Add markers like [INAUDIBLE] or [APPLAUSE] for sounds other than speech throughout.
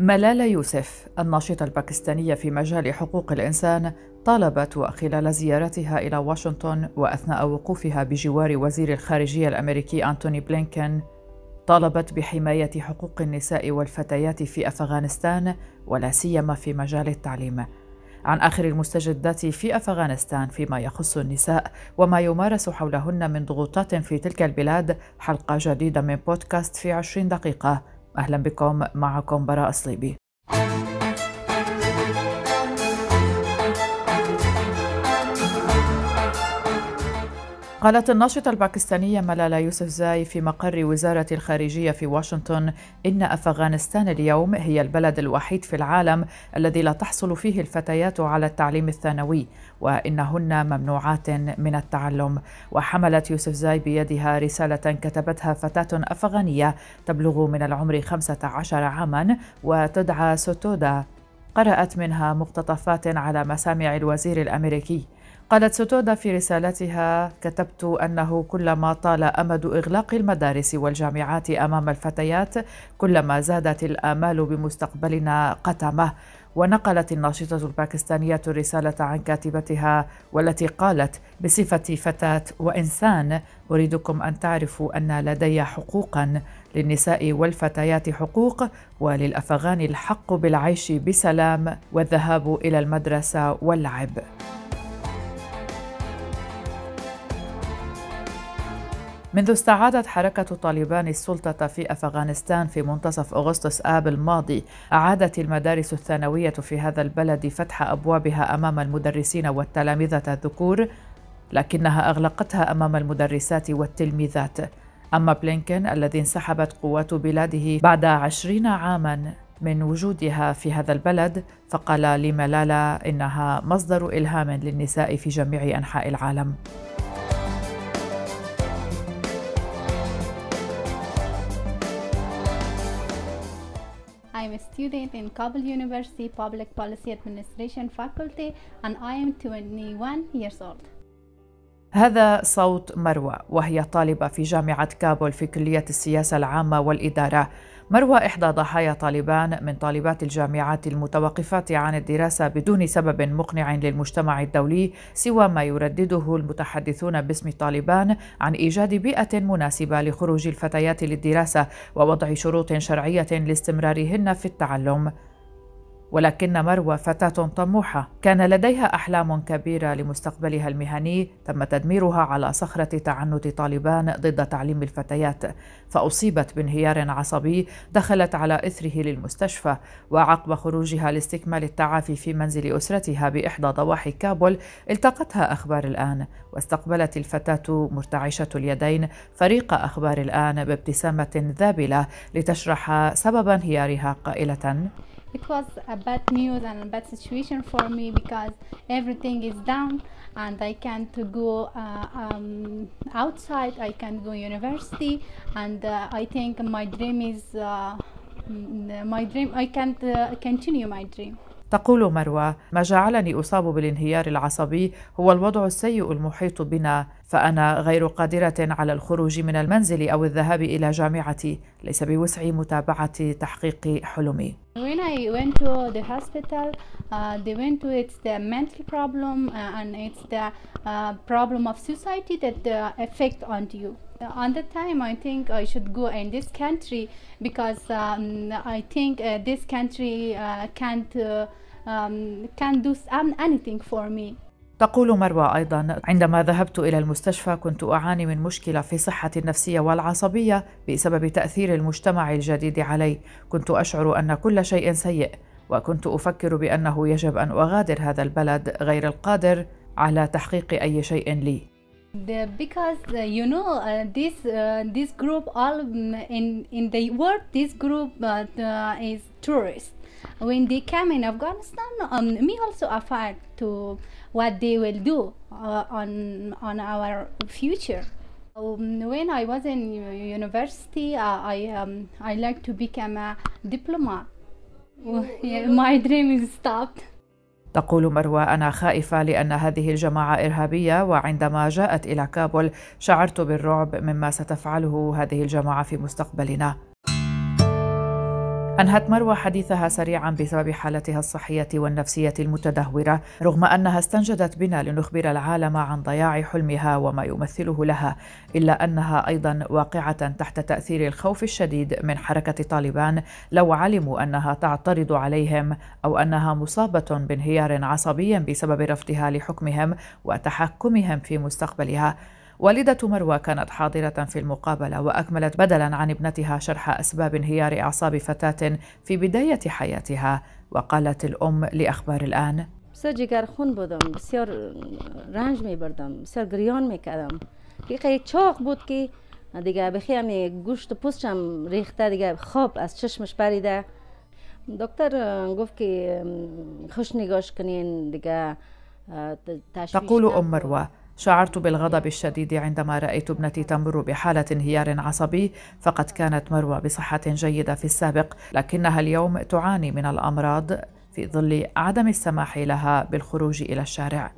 ملالة يوسف الناشطة الباكستانية في مجال حقوق الإنسان طالبت وخلال زيارتها إلى واشنطن وأثناء وقوفها بجوار وزير الخارجية الأمريكي أنتوني بلينكن طالبت بحماية حقوق النساء والفتيات في أفغانستان ولا سيما في مجال التعليم. عن آخر المستجدات في أفغانستان فيما يخص النساء وما يمارس حولهن من ضغوطات في تلك البلاد حلقة جديدة من بودكاست في عشرين دقيقة. أهلا بكم معكم براء صليبي قالت الناشطة الباكستانية ملالة يوسف زاي في مقر وزارة الخارجية في واشنطن إن أفغانستان اليوم هي البلد الوحيد في العالم الذي لا تحصل فيه الفتيات على التعليم الثانوي وإنهن ممنوعات من التعلم. وحملت يوسف زاي بيدها رسالة كتبتها فتاة أفغانية تبلغ من العمر 15 عاما وتدعى سوتودا قرأت منها مقتطفات على مسامع الوزير الأمريكي. قالت ستودا في رسالتها كتبت أنه كلما طال أمد إغلاق المدارس والجامعات أمام الفتيات كلما زادت الآمال بمستقبلنا قتمة ونقلت الناشطة الباكستانية الرسالة عن كاتبتها والتي قالت بصفتي فتاة وإنسان أريدكم أن تعرفوا أن لدي حقوقا للنساء والفتيات حقوق وللأفغان الحق بالعيش بسلام والذهاب إلى المدرسة واللعب منذ استعادت حركة طالبان السلطة في أفغانستان في منتصف أغسطس آب الماضي أعادت المدارس الثانوية في هذا البلد فتح أبوابها أمام المدرسين والتلامذة الذكور لكنها أغلقتها أمام المدرسات والتلميذات. أما بلينكن الذي انسحبت قوات بلاده بعد عشرين عاما من وجودها في هذا البلد فقال لملالة إنها مصدر إلهام للنساء في جميع أنحاء العالم. A student in Kabul University Public Policy Administration faculty and I am 21 years old. هذا صوت مروى وهي طالبة في جامعة كابول في كلية السياسة العامة والإدارة مروى إحدى ضحايا طالبان من طالبات الجامعات المتوقفات عن الدراسة بدون سبب مقنع للمجتمع الدولي سوى ما يردده المتحدثون باسم طالبان عن إيجاد بيئة مناسبة لخروج الفتيات للدراسة ووضع شروط شرعية لاستمرارهن في التعلم. ولكن مروى فتاة طموحة. كان لديها أحلام كبيرة لمستقبلها المهني تم تدميرها على صخرة تعنت طالبان ضد تعليم الفتيات فأصيبت بانهيار عصبي دخلت على إثره للمستشفى وعقب خروجها لاستكمال التعافي في منزل أسرتها بإحدى ضواحي كابول التقتها أخبار الآن. واستقبلت الفتاة مرتعشة اليدين فريق أخبار الآن بابتسامة ذابلة لتشرح سبب انهيارها قائلة it was a bad news and a bad situation for me because everything is down and I can't go uh, um, outside. I can't go university, and uh, I think my dream is uh, my dream. I can't uh, continue my dream. تقول مروى ما جعلني أصاب بالانهيار العصبي هو الوضع السيء المحيط بنا فأنا غير قادرة على الخروج من المنزل أو الذهاب إلى جامعتي ليس بوسعي متابعة تحقيق حلمي When I went to the hospital, uh, they went to it's the mental problem uh, and it's the uh, problem of society that uh, affect on you. On the time, I think I should go in this country because um, I think uh, this country uh, can't uh, um, can't do anything for me. تقول مروى أيضا عندما ذهبت إلى المستشفى كنت أعاني من مشكلة في صحتي النفسية والعصبية بسبب تأثير المجتمع الجديد علي كنت أشعر أن كل شيء سيء وكنت أفكر بأنه يجب أن أغادر هذا البلد غير القادر على تحقيق أي شيء لي The, because uh, you know uh, this uh, this group all in in the world this group is tourists when they come in Afghanistan um, me also afraid to what they will do uh, on on our future. Um, when I was in university, uh, I um, I like to become a diplomat. [LAUGHS] My dream is stopped. تقول مروى أنا خائفة لأن هذه الجماعة إرهابية وعندما جاءت إلى كابول شعرت بالرعب مما ستفعله هذه الجماعة في مستقبلنا. أنهت مروى حديثها سريعا بسبب حالتها الصحية والنفسية المتدهورة رغم أنها استنجدت بنا لنخبر العالم عن ضياع حلمها وما يمثله لها إلا أنها أيضا واقعة تحت تأثير الخوف الشديد من حركة طالبان لو علموا أنها تعترض عليهم أو أنها مصابة بانهيار عصبي بسبب رفضها لحكمهم وتحكمهم في مستقبلها. والدة مروى كانت حاضرة في المقابلة وأكملت بدلا عن ابنتها شرح أسباب انهيار أعصاب فتاة في بداية حياتها. وقالت الأم لأخبار الآن بسیار جگر خون بودم بسیار رنج می بردم بسیار گریان می کردم. یک چاق بود که دیگه بیخی همی گوشت و پوستشم ریخته دیگه خواب از چشمش پریده. دکتر گفت که خوش نگاش کنین دیگه تقول أم مروة شعرت بالغضب الشديد عندما رأيت ابنتي تمر بحالة انهيار عصبي فقد كانت مروى بصحة جيدة في السابق لكنها اليوم تعاني من الأمراض في ظل عدم السماح لها بالخروج إلى الشارع.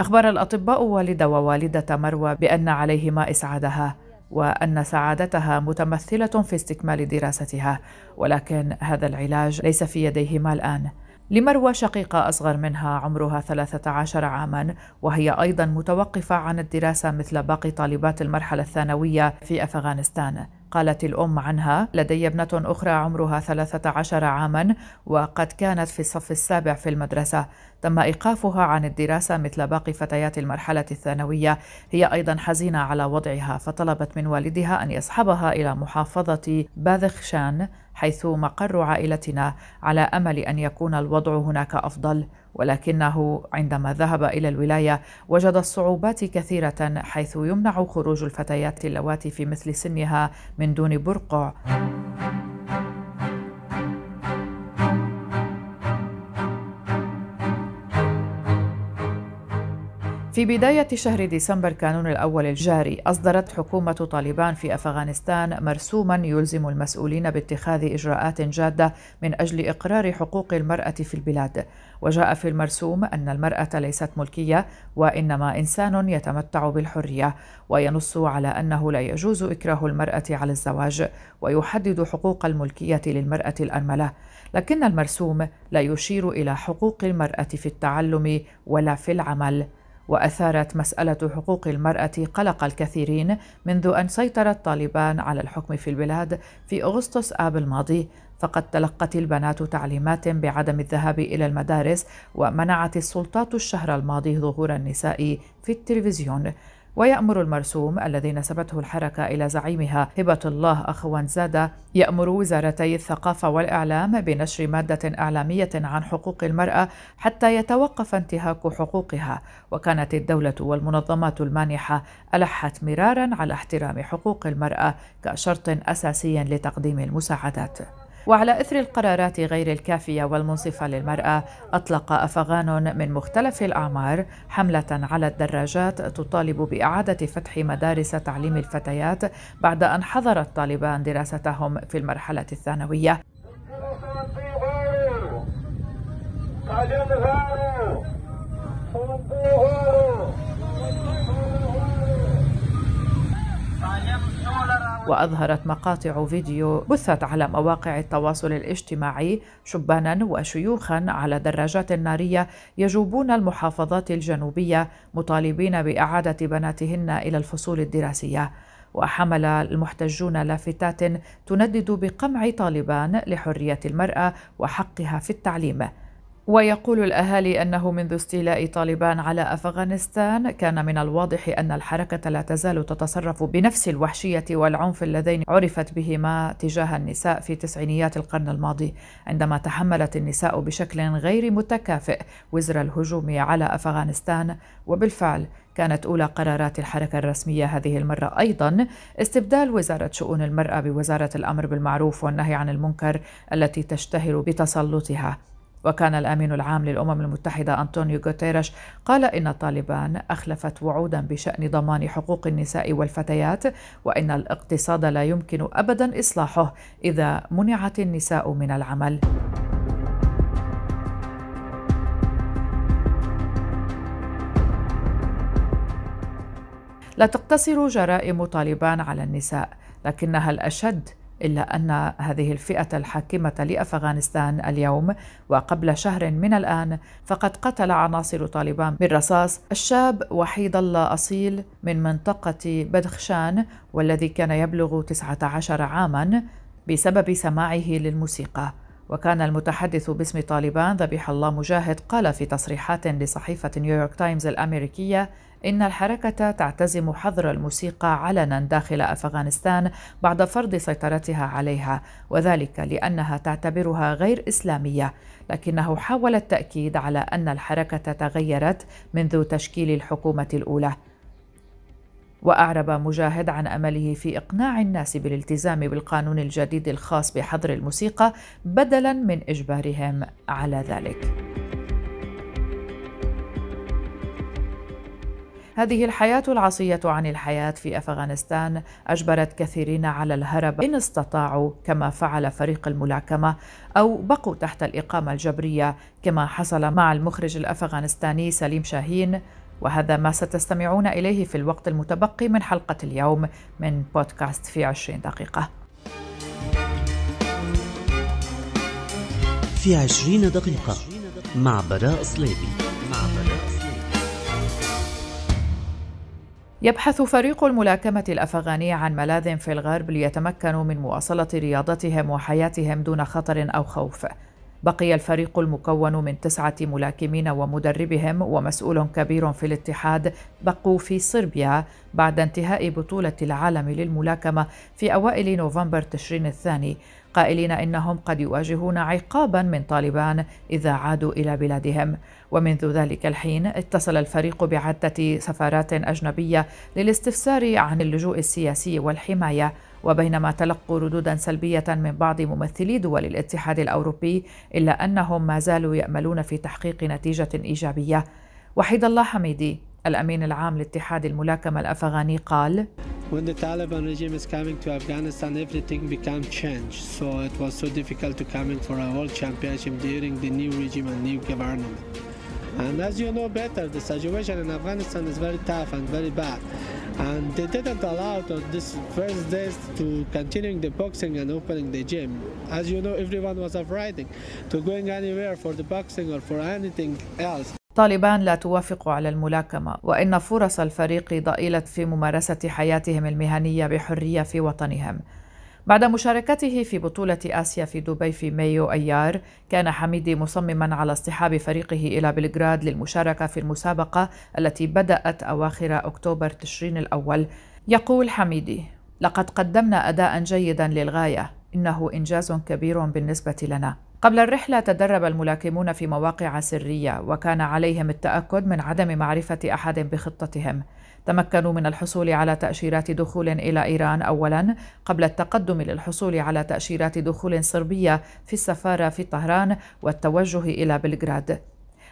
أخبر الأطباء والد ووالدة مروى بأن عليهما إسعادها وأن سعادتها متمثلة في استكمال دراستها ولكن هذا العلاج ليس في يديهما الآن. لمروى شقيقة أصغر منها عمرها 13 عاما وهي أيضا متوقفة عن الدراسة مثل باقي طالبات المرحلة الثانوية في أفغانستان. قالت الأم عنها لدي ابنة أخرى عمرها 13 عاما وقد كانت في الصف السابع في المدرسة. تم إيقافها عن الدراسة مثل باقي فتيات المرحلة الثانوية. هي أيضا حزينة على وضعها فطلبت من والدها أن يصحبها إلى محافظة باذخشان حيث مقر عائلتنا على أمل أن يكون الوضع هناك أفضل. ولكنه عندما ذهب إلى الولاية وجد الصعوبات كثيرة حيث يمنع خروج الفتيات اللواتي في مثل سنها من دون برقع. في بداية شهر ديسمبر كانون الأول الجاري. أصدرت حكومة طالبان في أفغانستان مرسوما يلزم المسؤولين باتخاذ إجراءات جادة من أجل إقرار حقوق المرأة في البلاد. وجاء في المرسوم أن المرأة ليست ملكية وإنما إنسان يتمتع بالحرية. وينص على أنه لا يجوز إكراه المرأة على الزواج ويحدد حقوق الملكية للمرأة الأرملة. لكن المرسوم لا يشير إلى حقوق المرأة في التعلم ولا في العمل. وأثارت مسألة حقوق المرأة قلق الكثيرين منذ أن سيطرت طالبان على الحكم في البلاد في أغسطس آب الماضي. فقد تلقت البنات تعليمات بعدم الذهاب إلى المدارس ومنعت السلطات الشهر الماضي ظهور النساء في التلفزيون. ويأمر المرسوم الذي نسبته الحركة إلى زعيمها هبة الله أخوان زادة يأمر وزارتي الثقافة والإعلام بنشر مادة إعلامية عن حقوق المرأة حتى يتوقف انتهاك حقوقها. وكانت الدولة والمنظمات المانحة ألحت مرارا على احترام حقوق المرأة كشرط أساسي لتقديم المساعدات. وعلى إثر القرارات غير الكافية والمنصفة للمرأة أطلق أفغان من مختلف الأعمار حملة على الدراجات تطالب بإعادة فتح مدارس تعليم الفتيات بعد أن حظرت طالبان دراستهم في المرحلة الثانوية. وأظهرت مقاطع فيديو بثت على مواقع التواصل الاجتماعي شبانا وشيوخا على دراجات نارية يجوبون المحافظات الجنوبية مطالبين بإعادة بناتهن إلى الفصول الدراسية. وحمل المحتجون لافتات تندد بقمع طالبان لحرية المرأة وحقها في التعليم. ويقول الأهالي أنه منذ استيلاء طالبان على أفغانستان كان من الواضح أن الحركة لا تزال تتصرف بنفس الوحشية والعنف اللذين عرفت بهما تجاه النساء في تسعينيات القرن الماضي عندما تحملت النساء بشكل غير متكافئ وزر الهجوم على أفغانستان. وبالفعل كانت أولى قرارات الحركة الرسمية هذه المرة أيضا استبدال وزارة شؤون المرأة بوزارة الأمر بالمعروف والنهي عن المنكر التي تشتهر بتسلطها. وكان الأمين العام للأمم المتحدة أنطونيو غوتيريش قال إن طالبان أخلفت وعودا بشأن ضمان حقوق النساء والفتيات وإن الاقتصاد لا يمكن ابدا إصلاحه إذا منعت النساء من العمل. لا تقتصر جرائم طالبان على النساء لكنها الأشد إلا أن هذه الفئة الحاكمة لأفغانستان اليوم وقبل شهر من الآن فقد قتل عناصر طالبان بالرصاص الشاب وحيد الله أصيل من منطقة بدخشان والذي كان يبلغ 19 عاما بسبب سماعه للموسيقى. وكان المتحدث باسم طالبان ذبيح الله مجاهد قال في تصريحات لصحيفة نيويورك تايمز الأمريكية إن الحركة تعتزم حظر الموسيقى علنا داخل أفغانستان بعد فرض سيطرتها عليها وذلك لأنها تعتبرها غير إسلامية. لكنه حاول التأكيد على أن الحركة تغيرت منذ تشكيل الحكومة الأولى. وأعرب مجاهد عن أمله في إقناع الناس بالالتزام بالقانون الجديد الخاص بحظر الموسيقى بدلا من إجبارهم على ذلك. هذه الحياة العصية عن الحياة في أفغانستان أجبرت كثيرين على الهرب إن استطاعوا كما فعل فريق الملاكمة أو بقوا تحت الإقامة الجبرية كما حصل مع المخرج الأفغانستاني سليم شاهين. وهذا ما ستستمعون إليه في الوقت المتبقي من حلقة اليوم من بودكاست في عشرين دقيقة. في عشرين دقيقة مع براء صليبي. مع براء يبحث فريق الملاكمة الأفغاني عن ملاذ في الغرب ليتمكنوا من مواصلة رياضتهم وحياتهم دون خطر أو خوف. بقي الفريق المكون من تسعة ملاكمين ومدربهم ومسؤول كبير في الاتحاد بقوا في صربيا بعد انتهاء بطولة العالم للملاكمة في أوائل نوفمبر تشرين الثاني قائلين إنهم قد يواجهون عقابا من طالبان إذا عادوا إلى بلادهم ومنذ ذلك الحين اتصل الفريق بعدة سفارات أجنبية للاستفسار عن اللجوء السياسي والحماية وبينما تلقوا ردودا سلبية من بعض ممثلي دول الاتحاد الأوروبي إلا أنهم ما زالوا يأملون في تحقيق نتيجة إيجابية وحيد الله حميدي الأمين العام لاتحاد الملاكمة الأفغاني قال When the Taliban regime is coming to Afghanistan, everything became changed. So it was so difficult to coming for a world championship during the new regime and new government. And as you know better, the situation in Afghanistan is very tough and very bad. And they didn't allow on this first days to continuing the boxing and opening the gym. As you know, everyone was afraid to going anywhere for the boxing or for anything else. طالبان لا توافق على الملاكمه وان فرص الفريق ضئيله في ممارسه حياتهم المهنيه بحريه في وطنهم بعد مشاركته في بطولة آسيا في دبي في مايو أيار كان حميدي مصمما على اصطحاب فريقه إلى بلغراد للمشاركة في المسابقة التي بدأت أواخر أكتوبر تشرين الأول يقول حميدي لقد قدمنا أداء جيدا للغاية إنه إنجاز كبير بالنسبة لنا قبل الرحلة تدرب الملاكمون في مواقع سرية وكان عليهم التأكد من عدم معرفة أحد بخطتهم. تمكنوا من الحصول على تأشيرات دخول إلى إيران أولاً قبل التقدم للحصول على تأشيرات دخول صربية في السفارة في طهران والتوجه إلى بلغراد.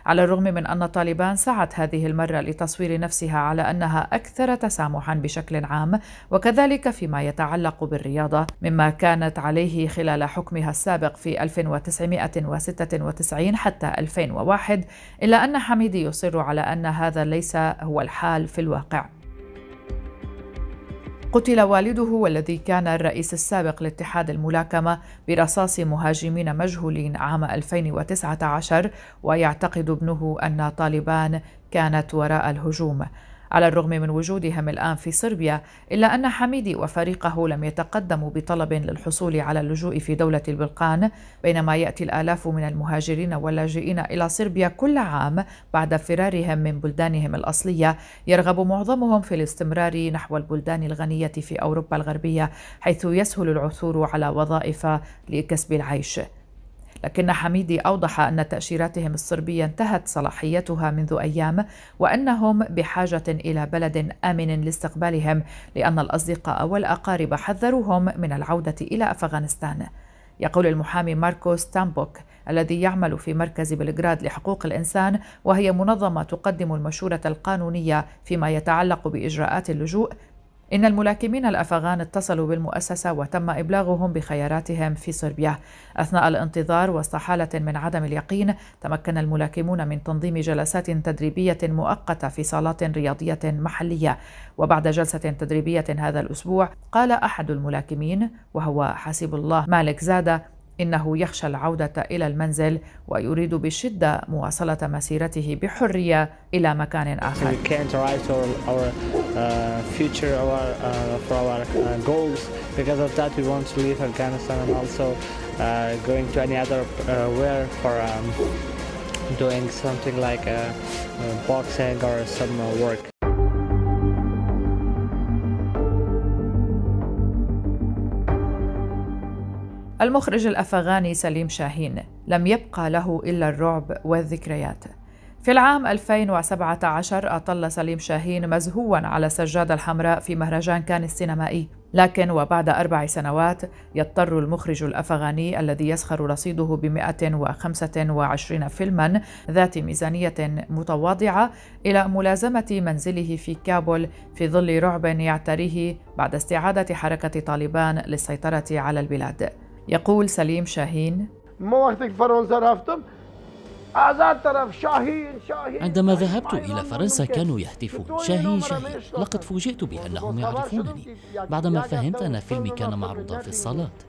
على الرغم من أن طالبان سعت هذه المرة لتصوير نفسها على أنها أكثر تسامحا بشكل عام وكذلك فيما يتعلق بالرياضة مما كانت عليه خلال حكمها السابق في 1996 حتى 2001 إلا أن حميدي يصر على أن هذا ليس هو الحال في الواقع. قتل والده والذي كان الرئيس السابق لاتحاد الملاكمة برصاص مهاجمين مجهولين عام 2019 ويعتقد ابنه أن طالبان كانت وراء الهجوم. على الرغم من وجودهم الآن في صربيا إلا أن حميدي وفريقه لم يتقدموا بطلب للحصول على اللجوء في دولة البلقان بينما يأتي الآلاف من المهاجرين واللاجئين إلى صربيا كل عام بعد فرارهم من بلدانهم الأصلية. يرغب معظمهم في الاستمرار نحو البلدان الغنية في أوروبا الغربية حيث يسهل العثور على وظائف لكسب العيش. لكن حميدي أوضح أن تأشيراتهم الصربية انتهت صلاحيتها منذ أيام وأنهم بحاجة إلى بلد آمن لاستقبالهم لأن الأصدقاء والأقارب حذروهم من العودة إلى أفغانستان. يقول المحامي ماركوس تامبوك الذي يعمل في مركز بلغراد لحقوق الإنسان وهي منظمة تقدم المشورة القانونية فيما يتعلق بإجراءات اللجوء إن الملاكمين الأفغان اتصلوا بالمؤسسة وتم إبلاغهم بخياراتهم في صربيا أثناء الانتظار وسط حالة من عدم اليقين تمكن الملاكمون من تنظيم جلسات تدريبية مؤقتة في صالات رياضية محلية وبعد جلسة تدريبية هذا الأسبوع قال أحد الملاكمين وهو حسيب الله مالك زادة إنه يخشى العودة إلى المنزل ويريد بشدة مواصلة مسيرته بحرية إلى مكان آخر. We can't arrive to our, our uh, future, our, uh, for our uh, goals. Because of that, we want to leave Afghanistan and also uh, going to any other uh, where for um, doing something like uh, uh, boxing or some uh, work. المخرج الأفغاني سليم شاهين لم يبقى له إلا الرعب والذكريات في العام 2017 أطل سليم شاهين مزهوا على السجادة الحمراء في مهرجان كان السينمائي. لكن وبعد أربع سنوات يضطر المخرج الأفغاني الذي يسخر رصيده ب 125 فيلما ذات ميزانية متواضعة إلى ملازمة منزله في كابول في ظل رعب يعتريه بعد استعادة حركة طالبان للسيطرة على البلاد. يقول سليم شاهين عندما ذهبت إلى فرنسا كانوا يهتفون شاهين شاهين. لقد فوجئت بأنهم يعرفونني. بعدما فهمت أن فيلمي كان معروضا في الصالات.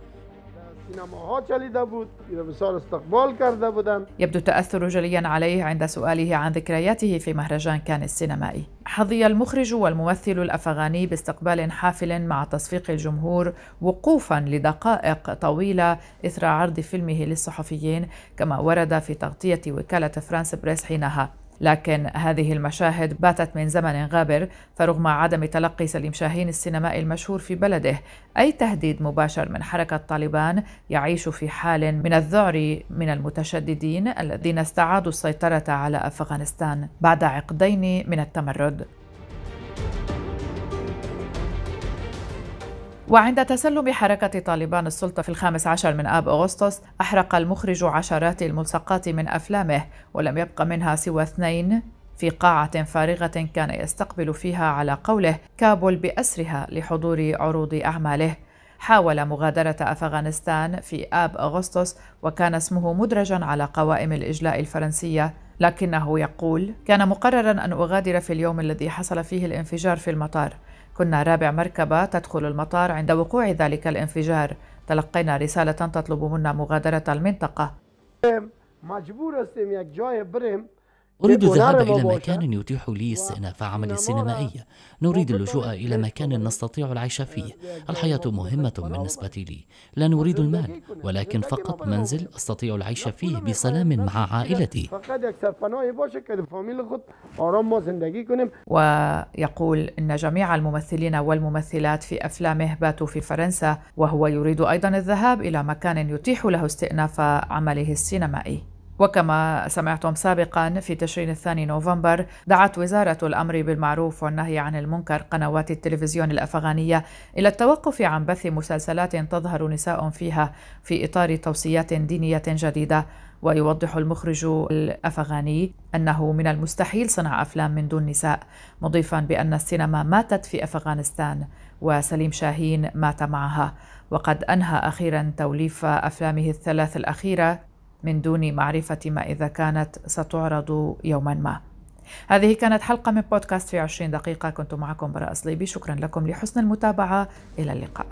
يبدو التأثر جليا عليه عند سؤاله عن ذكرياته في مهرجان كان السينمائي. حظي المخرج والممثل الأفغاني باستقبال حافل مع تصفيق الجمهور وقوفا لدقائق طويلة إثر عرض فيلمه للصحفيين كما ورد في تغطية وكالة فرانس بريس حينها. لكن هذه المشاهد باتت من زمن غابر فرغم عدم تلقي سليم شاهين السينمائي المشهور في بلده أي تهديد مباشر من حركة طالبان يعيش في حال من الذعر من المتشددين الذين استعادوا السيطرة على أفغانستان بعد عقدين من التمرد. وعند تسلم حركة طالبان السلطة في الخامس عشر من آب أغسطس أحرق المخرج عشرات الملصقات من أفلامه ولم يبق منها سوى اثنين في قاعة فارغة كان يستقبل فيها على قوله كابول بأسرها لحضور عروض أعماله. حاول مغادرة أفغانستان في آب أغسطس وكان اسمه مدرجا على قوائم الإجلاء الفرنسية. لكنه يقول كان مقررا أن أغادر في اليوم الذي حصل فيه الانفجار في المطار. كنا رابع مركبة تدخل المطار عند وقوع ذلك الانفجار. تلقينا رسالة تطلب منا مغادرة المنطقة. أريد الذهاب إلى مكان يتيح لي استئناف عملي السينمائي نريد اللجوء إلى مكان نستطيع العيش فيه. الحياة مهمة بالنسبة لي. لا نريد المال ولكن فقط منزل أستطيع العيش فيه بسلام مع عائلتي. ويقول إن جميع الممثلين والممثلات في أفلامه باتوا في فرنسا وهو يريد أيضا الذهاب إلى مكان يتيح له استئناف عمله السينمائي. وكما سمعتم سابقا في تشرين الثاني نوفمبر دعت وزارة الأمر بالمعروف والنهي عن المنكر قنوات التلفزيون الأفغانية إلى التوقف عن بث مسلسلات تظهر نساء فيها في إطار توصيات دينية جديدة. ويوضح المخرج الأفغاني أنه من المستحيل صنع أفلام من دون نساء مضيفا بأن السينما ماتت في أفغانستان وسليم شاهين مات معها. وقد أنهى أخيرا توليف أفلامه الثلاث الأخيرة من دون معرفة ما إذا كانت ستعرض يوما ما. هذه كانت حلقة من بودكاست في عشرين دقيقة. كنت معكم براء صليبي شكرا لكم لحسن المتابعة. إلى اللقاء.